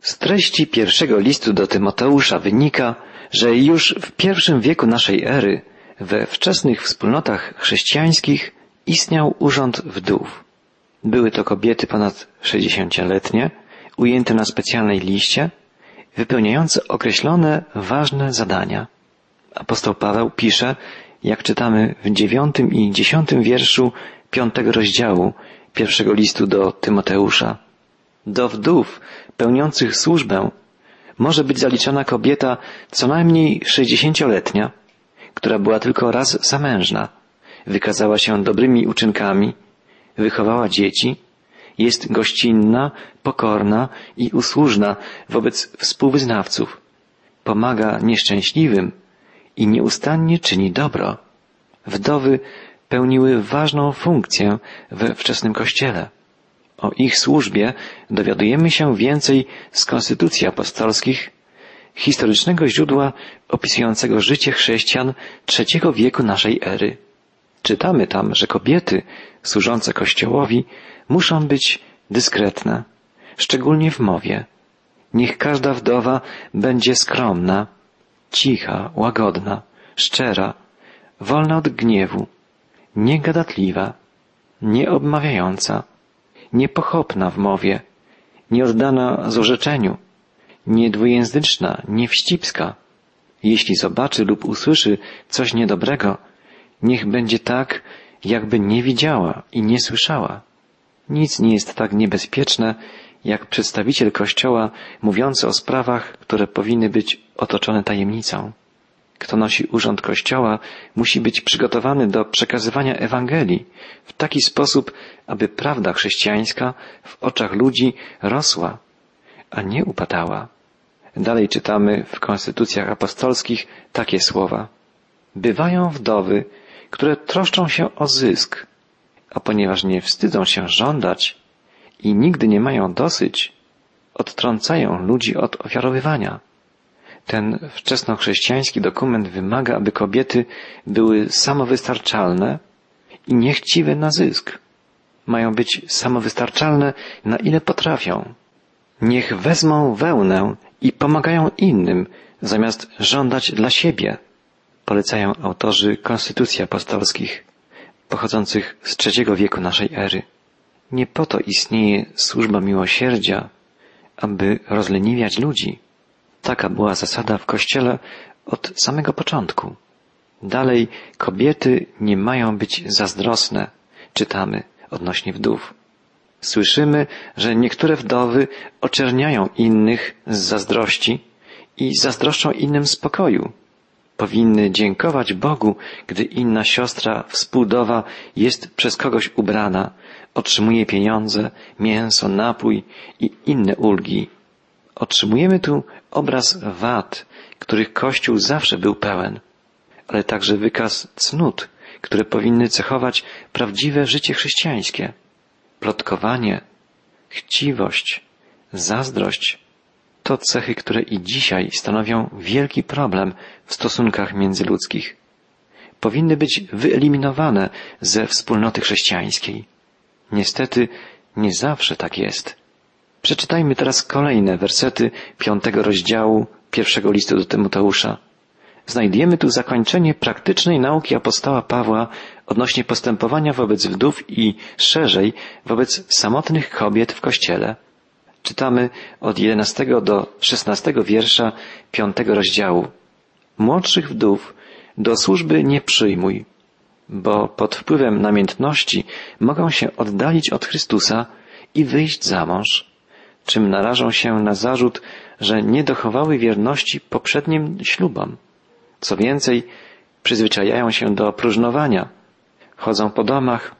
Z treści pierwszego listu do Tymoteusza wynika, że już w pierwszym wieku naszej ery we wczesnych wspólnotach chrześcijańskich istniał urząd wdów. Były to kobiety ponad 60-letnie, ujęte na specjalnej liście, wypełniające określone ważne zadania. Apostoł Paweł pisze, jak czytamy w dziewiątym i dziesiątym wierszu piątego rozdziału pierwszego listu do Tymoteusza. Do wdów pełniących służbę może być zaliczona kobieta co najmniej sześćdziesięcioletnia, która była tylko raz zamężna, wykazała się dobrymi uczynkami, wychowała dzieci, jest gościnna, pokorna i usłużna wobec współwyznawców, pomaga nieszczęśliwym i nieustannie czyni dobro. Wdowy pełniły ważną funkcję we wczesnym kościele. O ich służbie dowiadujemy się więcej z konstytucji apostolskich, historycznego źródła opisującego życie chrześcijan trzeciego wieku naszej ery. Czytamy tam, że kobiety służące Kościołowi muszą być dyskretne, szczególnie w mowie. Niech każda wdowa będzie skromna, cicha, łagodna, szczera, wolna od gniewu, niegadatliwa, nieobmawiająca, niepochopna w mowie, nieoddana złorzeczeniu, niedwujęzyczna, niewścibska. Jeśli zobaczy lub usłyszy coś niedobrego, niech będzie tak, jakby nie widziała i nie słyszała. Nic nie jest tak niebezpieczne, jak przedstawiciel Kościoła mówiący o sprawach, które powinny być otoczone tajemnicą. Kto nosi urząd Kościoła, musi być przygotowany do przekazywania Ewangelii w taki sposób, aby prawda chrześcijańska w oczach ludzi rosła, a nie upadała. Dalej czytamy w konstytucjach apostolskich takie słowa. Bywają wdowy, które troszczą się o zysk, a ponieważ nie wstydzą się żądać i nigdy nie mają dosyć, odtrącają ludzi od ofiarowywania. Ten wczesnochrześcijański dokument wymaga, aby kobiety były samowystarczalne i niechciwe na zysk. Mają być samowystarczalne na ile potrafią. Niech wezmą wełnę i pomagają innym, zamiast żądać dla siebie, polecają autorzy konstytucji apostolskich, pochodzących z trzeciego wieku naszej ery. Nie po to istnieje służba miłosierdzia, aby rozleniwiać ludzi. Taka była zasada w Kościele od samego początku. Dalej, kobiety nie mają być zazdrosne, czytamy odnośnie wdów. Słyszymy, że niektóre wdowy oczerniają innych z zazdrości i zazdroszczą innym spokoju. Powinny dziękować Bogu, gdy inna siostra współdowa jest przez kogoś ubrana, otrzymuje pieniądze, mięso, napój i inne ulgi. Otrzymujemy tu obraz wad, których Kościół zawsze był pełen, ale także wykaz cnót, które powinny cechować prawdziwe życie chrześcijańskie. Plotkowanie, chciwość, zazdrość to cechy, które i dzisiaj stanowią wielki problem w stosunkach międzyludzkich. Powinny być wyeliminowane ze wspólnoty chrześcijańskiej. Niestety nie zawsze tak jest. Przeczytajmy teraz kolejne wersety piątego rozdziału pierwszego listu do Tymoteusza. Znajdziemy tu zakończenie praktycznej nauki apostoła Pawła odnośnie postępowania wobec wdów i szerzej wobec samotnych kobiet w Kościele. Czytamy od 11 do 16 wiersza piątego rozdziału. Młodszych wdów do służby nie przyjmuj, bo pod wpływem namiętności mogą się oddalić od Chrystusa i wyjść za mąż, czym narażą się na zarzut, że nie dochowały wierności poprzednim ślubom. Co więcej, przyzwyczajają się do próżnowania, chodzą po domach,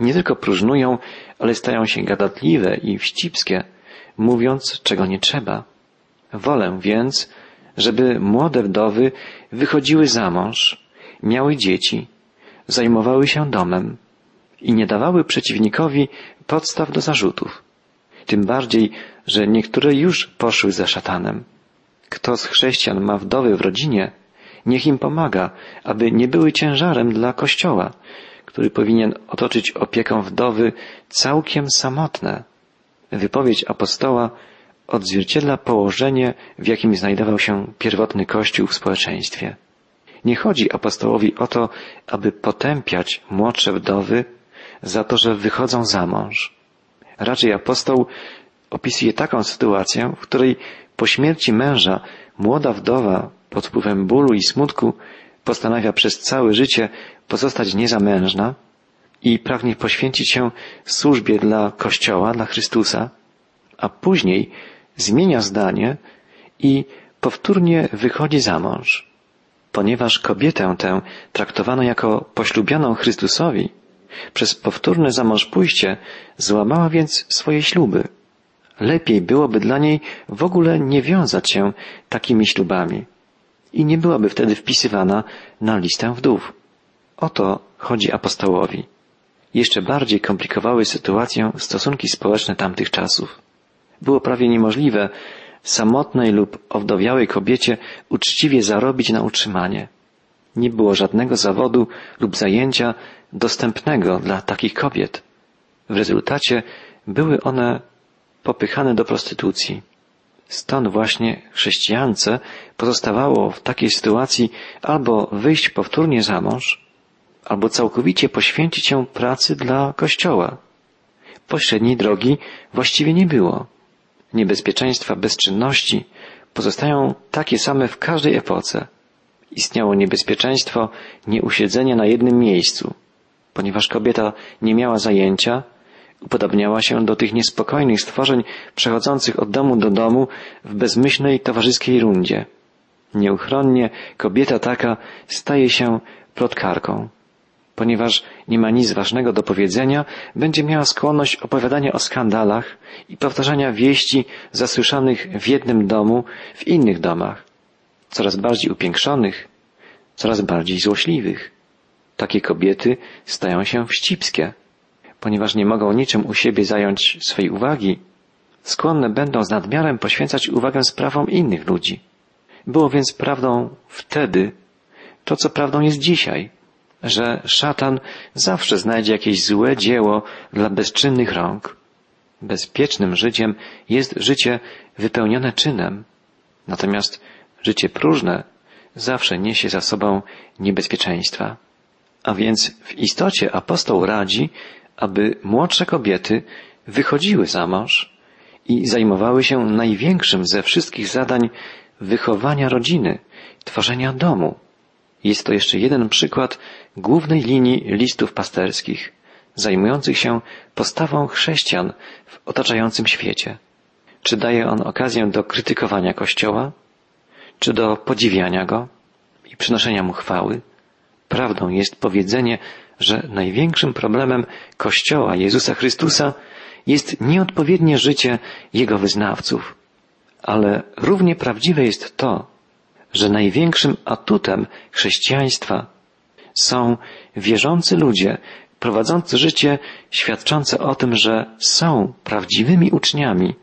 nie tylko próżnują, ale stają się gadatliwe i wścibskie, mówiąc, czego nie trzeba. Wolę więc, żeby młode wdowy wychodziły za mąż, miały dzieci, zajmowały się domem i nie dawały przeciwnikowi podstaw do zarzutów. Tym bardziej, że niektóre już poszły za szatanem. Kto z chrześcijan ma wdowy w rodzinie, niech im pomaga, aby nie były ciężarem dla Kościoła, który powinien otoczyć opieką wdowy całkiem samotne. Wypowiedź apostoła odzwierciedla położenie, w jakim znajdował się pierwotny Kościół w społeczeństwie. Nie chodzi apostołowi o to, aby potępiać młodsze wdowy za to, że wychodzą za mąż. Raczej apostoł opisuje taką sytuację, w której po śmierci męża młoda wdowa pod wpływem bólu i smutku postanawia przez całe życie pozostać niezamężna i pragnie poświęcić się służbie dla Kościoła, dla Chrystusa, a później zmienia zdanie i powtórnie wychodzi za mąż. Ponieważ kobietę tę traktowano jako poślubioną Chrystusowi, przez powtórne zamąż pójście złamała więc swoje śluby. Lepiej byłoby dla niej w ogóle nie wiązać się takimi ślubami i nie byłaby wtedy wpisywana na listę wdów. O to chodzi apostołowi. Jeszcze bardziej komplikowały sytuację stosunki społeczne tamtych czasów. Było prawie niemożliwe samotnej lub owdowiałej kobiecie uczciwie zarobić na utrzymanie. Nie było żadnego zawodu lub zajęcia dostępnego dla takich kobiet. W rezultacie były one popychane do prostytucji. Stąd właśnie chrześcijance pozostawało w takiej sytuacji albo wyjść powtórnie za mąż, albo całkowicie poświęcić się pracy dla Kościoła. Pośredniej drogi właściwie nie było. Niebezpieczeństwa bezczynności pozostają takie same w każdej epoce. Istniało niebezpieczeństwo nieusiedzenia na jednym miejscu. Ponieważ kobieta nie miała zajęcia, upodabniała się do tych niespokojnych stworzeń przechodzących od domu do domu w bezmyślnej towarzyskiej rundzie. Nieuchronnie kobieta taka staje się plotkarką. Ponieważ nie ma nic ważnego do powiedzenia, będzie miała skłonność opowiadania o skandalach i powtarzania wieści zasłyszanych w jednym domu w innych domach, coraz bardziej upiększonych, coraz bardziej złośliwych. Takie kobiety stają się wścibskie ponieważ nie mogą niczym u siebie zająć swej uwagi, skłonne będą z nadmiarem poświęcać uwagę sprawom innych ludzi. Było więc prawdą wtedy to, co prawdą jest dzisiaj, że szatan zawsze znajdzie jakieś złe dzieło dla bezczynnych rąk. Bezpiecznym życiem jest życie wypełnione czynem, natomiast życie próżne zawsze niesie za sobą niebezpieczeństwa. A więc w istocie apostoł radzi, aby młodsze kobiety wychodziły za mąż i zajmowały się największym ze wszystkich zadań wychowania rodziny, tworzenia domu. Jest to jeszcze jeden przykład głównej linii listów pasterskich, zajmujących się postawą chrześcijan w otaczającym świecie. Czy daje on okazję do krytykowania Kościoła, czy do podziwiania go i przynoszenia mu chwały? Prawdą jest powiedzenie, że największym problemem Kościoła Jezusa Chrystusa jest nieodpowiednie życie Jego wyznawców. Ale równie prawdziwe jest to, że największym atutem chrześcijaństwa są wierzący ludzie, prowadzący życie świadczące o tym, że są prawdziwymi uczniami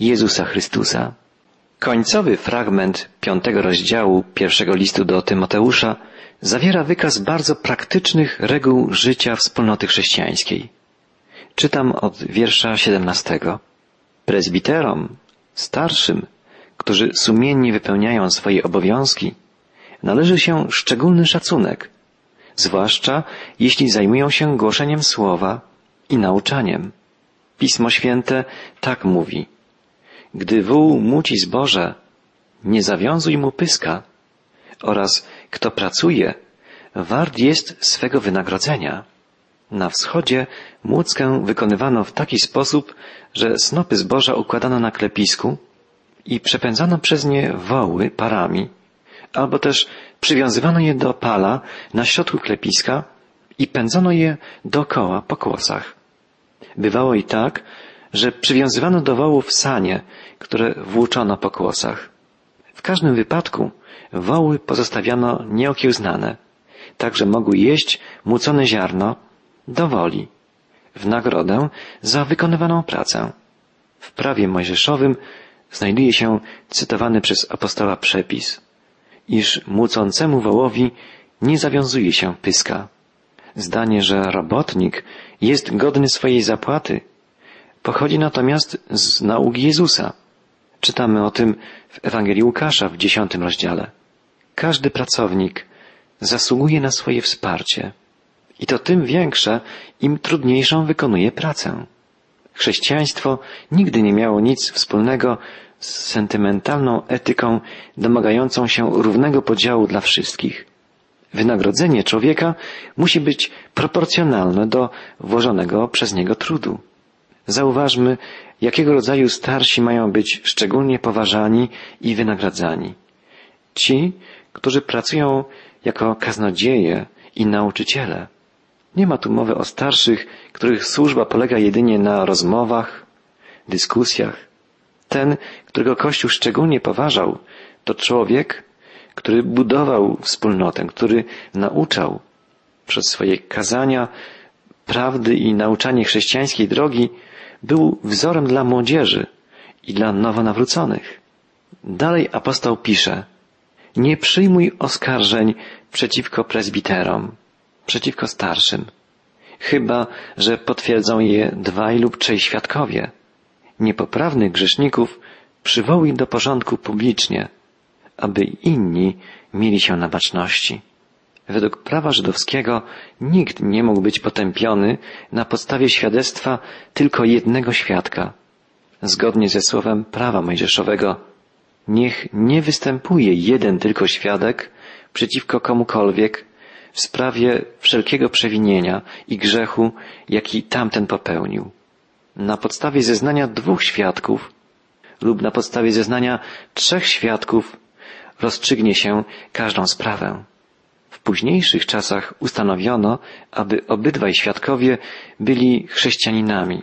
Jezusa Chrystusa. Końcowy fragment piątego rozdziału pierwszego listu do Tymoteusza zawiera wykaz bardzo praktycznych reguł życia wspólnoty chrześcijańskiej. Czytam od wiersza 17. Prezbiterom, starszym, którzy sumiennie wypełniają swoje obowiązki, należy się szczególny szacunek, zwłaszcza jeśli zajmują się głoszeniem słowa i nauczaniem. Pismo Święte tak mówi. Gdy wół muci zboże, nie zawiązuj mu pyska oraz kto pracuje, wart jest swego wynagrodzenia. Na wschodzie młódzkę wykonywano w taki sposób, że snopy zboża układano na klepisku i przepędzano przez nie woły parami, albo też przywiązywano je do pala na środku klepiska i pędzono je dookoła po kłosach. Bywało i tak, że przywiązywano do wołów sanie, które włóczono po kłosach. W każdym wypadku woły pozostawiano nieokiełznane, tak że mogły jeść mucone ziarno do woli, w nagrodę za wykonywaną pracę. W prawie mojżeszowym znajduje się cytowany przez apostoła przepis, iż mucącemu wołowi nie zawiązuje się pyska. Zdanie, że robotnik jest godny swojej zapłaty, pochodzi natomiast z nauki Jezusa, Czytamy o tym w Ewangelii Łukasza w dziesiątym rozdziale. Każdy pracownik zasługuje na swoje wsparcie. I to tym większe, im trudniejszą wykonuje pracę. Chrześcijaństwo nigdy nie miało nic wspólnego z sentymentalną etyką domagającą się równego podziału dla wszystkich. Wynagrodzenie człowieka musi być proporcjonalne do włożonego przez niego trudu. Zauważmy, jakiego rodzaju starsi mają być szczególnie poważani i wynagradzani. Ci, którzy pracują jako kaznodzieje i nauczyciele. Nie ma tu mowy o starszych, których służba polega jedynie na rozmowach, dyskusjach. Ten, którego Kościół szczególnie poważał, to człowiek, który budował wspólnotę, który nauczał przez swoje kazania prawdy i nauczanie chrześcijańskiej drogi, był wzorem dla młodzieży i dla nowonawróconych. Dalej apostoł pisze, nie przyjmuj oskarżeń przeciwko prezbiterom, przeciwko starszym, chyba że potwierdzą je dwaj lub trzej świadkowie. Niepoprawnych grzeszników przywołuj do porządku publicznie, aby inni mieli się na baczności. Według prawa żydowskiego nikt nie mógł być potępiony na podstawie świadectwa tylko jednego świadka. Zgodnie ze słowem prawa mojżeszowego, niech nie występuje jeden tylko świadek przeciwko komukolwiek w sprawie wszelkiego przewinienia i grzechu, jaki tamten popełnił. Na podstawie zeznania dwóch świadków lub na podstawie zeznania trzech świadków rozstrzygnie się każdą sprawę. W późniejszych czasach ustanowiono, aby obydwaj świadkowie byli chrześcijaninami,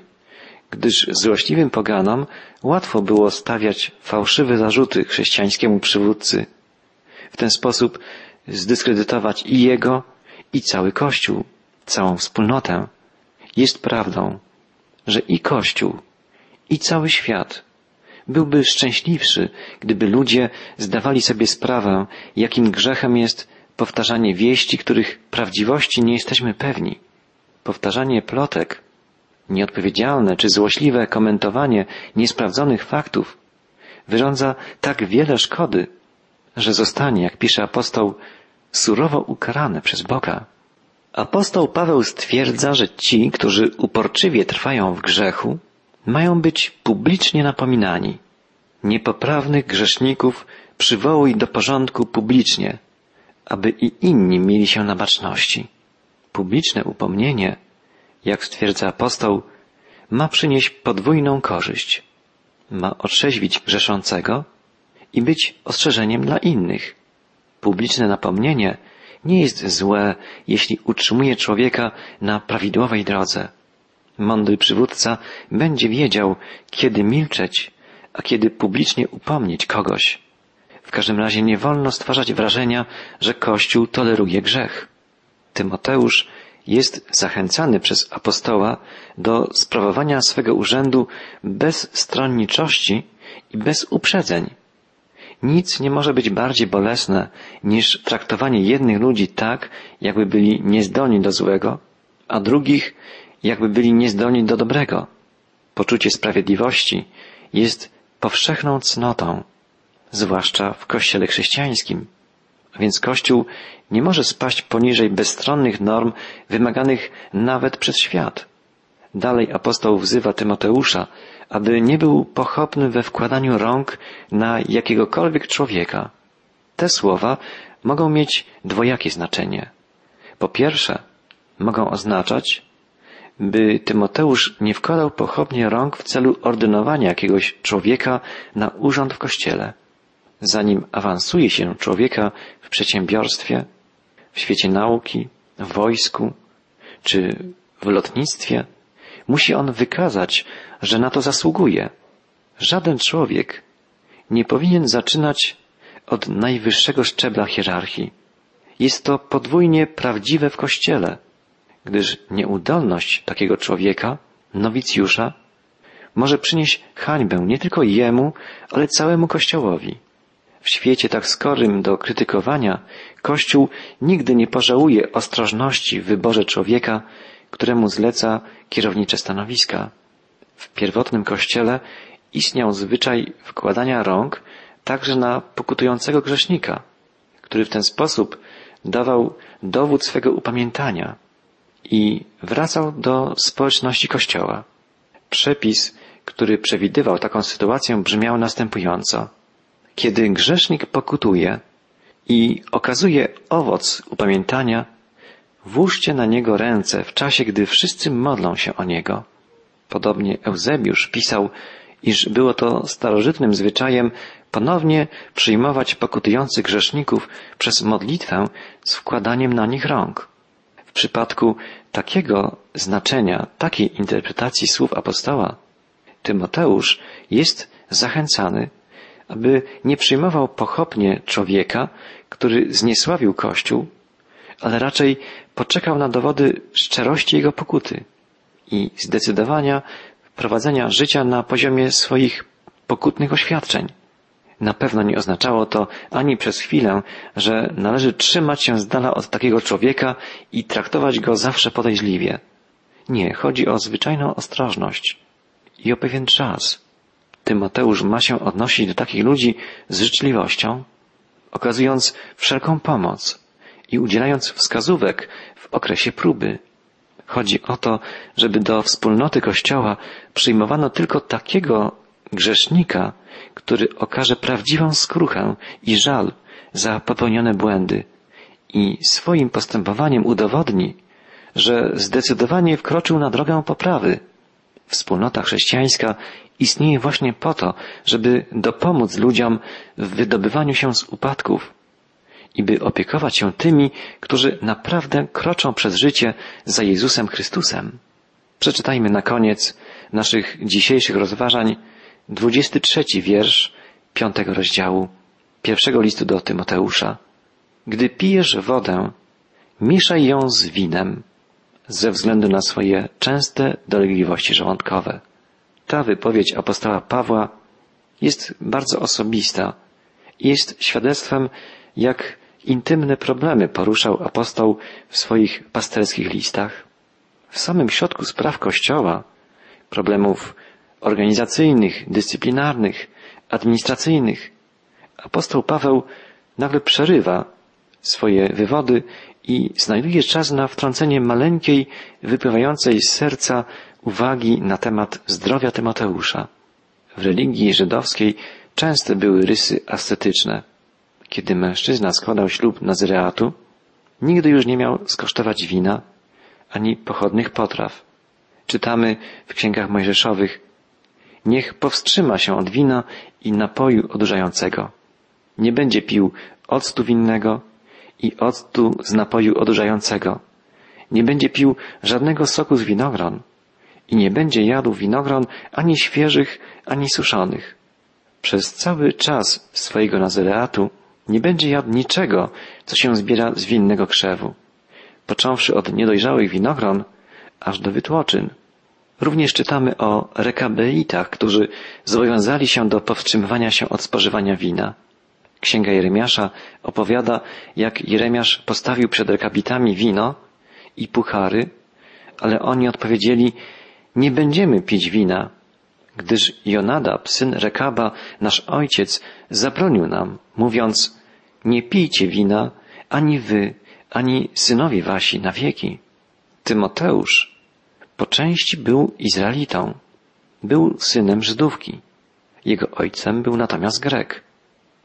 gdyż złośliwym poganom łatwo było stawiać fałszywe zarzuty chrześcijańskiemu przywódcy. W ten sposób zdyskredytować i jego, i cały Kościół, całą wspólnotę. Jest prawdą, że i Kościół, i cały świat byłby szczęśliwszy, gdyby ludzie zdawali sobie sprawę, jakim grzechem jest powtarzanie wieści, których prawdziwości nie jesteśmy pewni. Powtarzanie plotek, nieodpowiedzialne czy złośliwe komentowanie niesprawdzonych faktów wyrządza tak wiele szkody, że zostanie, jak pisze apostoł, surowo ukarane przez Boga. Apostoł Paweł stwierdza, że ci, którzy uporczywie trwają w grzechu, mają być publicznie napominani. Niepoprawnych grzeszników przywołuj do porządku publicznie, aby i inni mieli się na baczności. Publiczne upomnienie, jak stwierdza apostoł, ma przynieść podwójną korzyść. Ma otrzeźwić grzeszącego i być ostrzeżeniem dla innych. Publiczne napomnienie nie jest złe, jeśli utrzymuje człowieka na prawidłowej drodze. Mądry przywódca będzie wiedział, kiedy milczeć, a kiedy publicznie upomnieć kogoś. W każdym razie nie wolno stwarzać wrażenia, że Kościół toleruje grzech. Tymoteusz jest zachęcany przez apostoła do sprawowania swego urzędu bez stronniczości i bez uprzedzeń. Nic nie może być bardziej bolesne niż traktowanie jednych ludzi tak, jakby byli niezdolni do złego, a drugich jakby byli niezdolni do dobrego. Poczucie sprawiedliwości jest powszechną cnotą, zwłaszcza w kościele chrześcijańskim. Więc Kościół nie może spaść poniżej bezstronnych norm wymaganych nawet przez świat. Dalej apostoł wzywa Tymoteusza, aby nie był pochopny we wkładaniu rąk na jakiegokolwiek człowieka. Te słowa mogą mieć dwojakie znaczenie. Po pierwsze, mogą oznaczać, by Tymoteusz nie wkładał pochopnie rąk w celu ordynowania jakiegoś człowieka na urząd w kościele. Zanim awansuje się człowieka w przedsiębiorstwie, w świecie nauki, w wojsku czy w lotnictwie, musi on wykazać, że na to zasługuje. Żaden człowiek nie powinien zaczynać od najwyższego szczebla hierarchii. Jest to podwójnie prawdziwe w Kościele, gdyż nieudolność takiego człowieka, nowicjusza, może przynieść hańbę nie tylko jemu, ale całemu Kościołowi. W świecie tak skorym do krytykowania, Kościół nigdy nie pożałuje ostrożności w wyborze człowieka, któremu zleca kierownicze stanowiska. W pierwotnym Kościele istniał zwyczaj wkładania rąk także na pokutującego grzesznika, który w ten sposób dawał dowód swego upamiętania i wracał do społeczności Kościoła. Przepis, który przewidywał taką sytuację, brzmiał następująco. Kiedy grzesznik pokutuje i okazuje owoc upamiętania, włóżcie na niego ręce w czasie, gdy wszyscy modlą się o niego. Podobnie Eusebiusz pisał, iż było to starożytnym zwyczajem ponownie przyjmować pokutujących grzeszników przez modlitwę z wkładaniem na nich rąk. W przypadku takiego znaczenia, takiej interpretacji słów apostoła, Tymoteusz jest zachęcany, aby nie przyjmował pochopnie człowieka, który zniesławił Kościół, ale raczej poczekał na dowody szczerości jego pokuty i zdecydowania prowadzenia życia na poziomie swoich pokutnych oświadczeń. Na pewno nie oznaczało to ani przez chwilę, że należy trzymać się z dala od takiego człowieka i traktować go zawsze podejrzliwie. Nie, chodzi o zwyczajną ostrożność i o pewien czas. Tymoteusz ma się odnosić do takich ludzi z życzliwością, okazując wszelką pomoc i udzielając wskazówek w okresie próby. Chodzi o to, żeby do wspólnoty Kościoła przyjmowano tylko takiego grzesznika, który okaże prawdziwą skruchę i żal za popełnione błędy i swoim postępowaniem udowodni, że zdecydowanie wkroczył na drogę poprawy. Wspólnota chrześcijańska istnieje właśnie po to, żeby dopomóc ludziom w wydobywaniu się z upadków i by opiekować się tymi, którzy naprawdę kroczą przez życie za Jezusem Chrystusem. Przeczytajmy na koniec naszych dzisiejszych rozważań 23 wiersz piątego rozdziału pierwszego listu do Tymoteusza. Gdy pijesz wodę, mieszaj ją z winem ze względu na swoje częste dolegliwości żołądkowe. Ta wypowiedź apostoła Pawła jest bardzo osobista i jest świadectwem, jak intymne problemy poruszał apostoł w swoich pasterskich listach. W samym środku spraw Kościoła, problemów organizacyjnych, dyscyplinarnych, administracyjnych, apostoł Paweł nagle przerywa swoje wywody i znajduje czas na wtrącenie maleńkiej, wypływającej z serca uwagi na temat zdrowia Tymoteusza. W religii żydowskiej częste były rysy ascetyczne. Kiedy mężczyzna składał ślub Nazyreatu, nigdy już nie miał skosztować wina ani pochodnych potraw. Czytamy w księgach mojżeszowych Niech powstrzyma się od wina i napoju odurzającego. Nie będzie pił octu winnego i octu z napoju odurzającego. Nie będzie pił żadnego soku z winogron i nie będzie jadł winogron ani świeżych, ani suszonych. Przez cały czas swojego nazereatu nie będzie jadł niczego, co się zbiera z winnego krzewu, począwszy od niedojrzałych winogron, aż do wytłoczyn. Również czytamy o rekabeitach, którzy zobowiązali się do powstrzymywania się od spożywania wina. Księga Jeremiasza opowiada, jak Jeremiasz postawił przed rekabitami wino i puchary, ale oni odpowiedzieli, nie będziemy pić wina, gdyż Jonadab, syn Rekaba, nasz ojciec, zabronił nam, mówiąc, nie pijcie wina, ani wy, ani synowie wasi na wieki. Tymoteusz po części był Izraelitą, był synem Żydówki. Jego ojcem był natomiast Grek.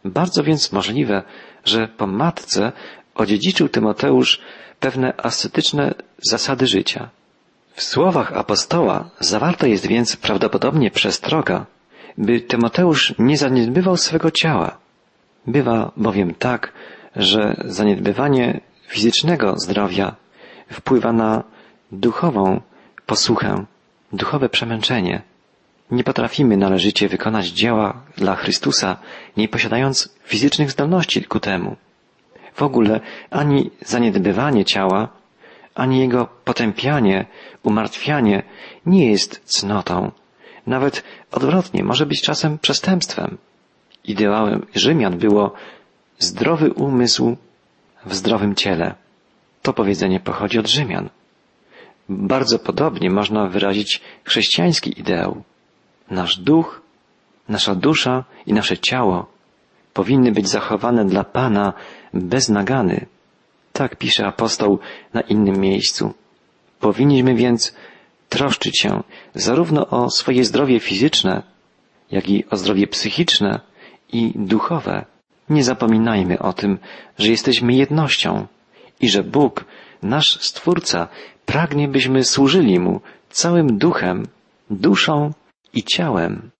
Bardzo więc możliwe, że po matce odziedziczył Tymoteusz pewne ascetyczne zasady życia. W słowach apostoła zawarta jest więc prawdopodobnie przestroga, by Tymoteusz nie zaniedbywał swego ciała. Bywa bowiem tak, że zaniedbywanie fizycznego zdrowia wpływa na duchową posłuchę, duchowe przemęczenie. Nie potrafimy należycie wykonać dzieła dla Chrystusa, nie posiadając fizycznych zdolności ku temu. W ogóle ani zaniedbywanie ciała, ani jego potępianie, umartwianie nie jest cnotą. Nawet odwrotnie, może być czasem przestępstwem. Ideałem Rzymian było zdrowy umysł w zdrowym ciele. To powiedzenie pochodzi od Rzymian. Bardzo podobnie można wyrazić chrześcijański ideał. Nasz duch Nasza dusza i nasze ciało powinny być zachowane dla Pana bez nagany. Tak pisze apostoł na innym miejscu. Powinniśmy więc troszczyć się zarówno o swoje zdrowie fizyczne, jak i o zdrowie psychiczne i duchowe. Nie zapominajmy o tym, że jesteśmy jednością i że Bóg, nasz Stwórca, pragnie byśmy służyli Mu całym duchem, duszą i ciałem.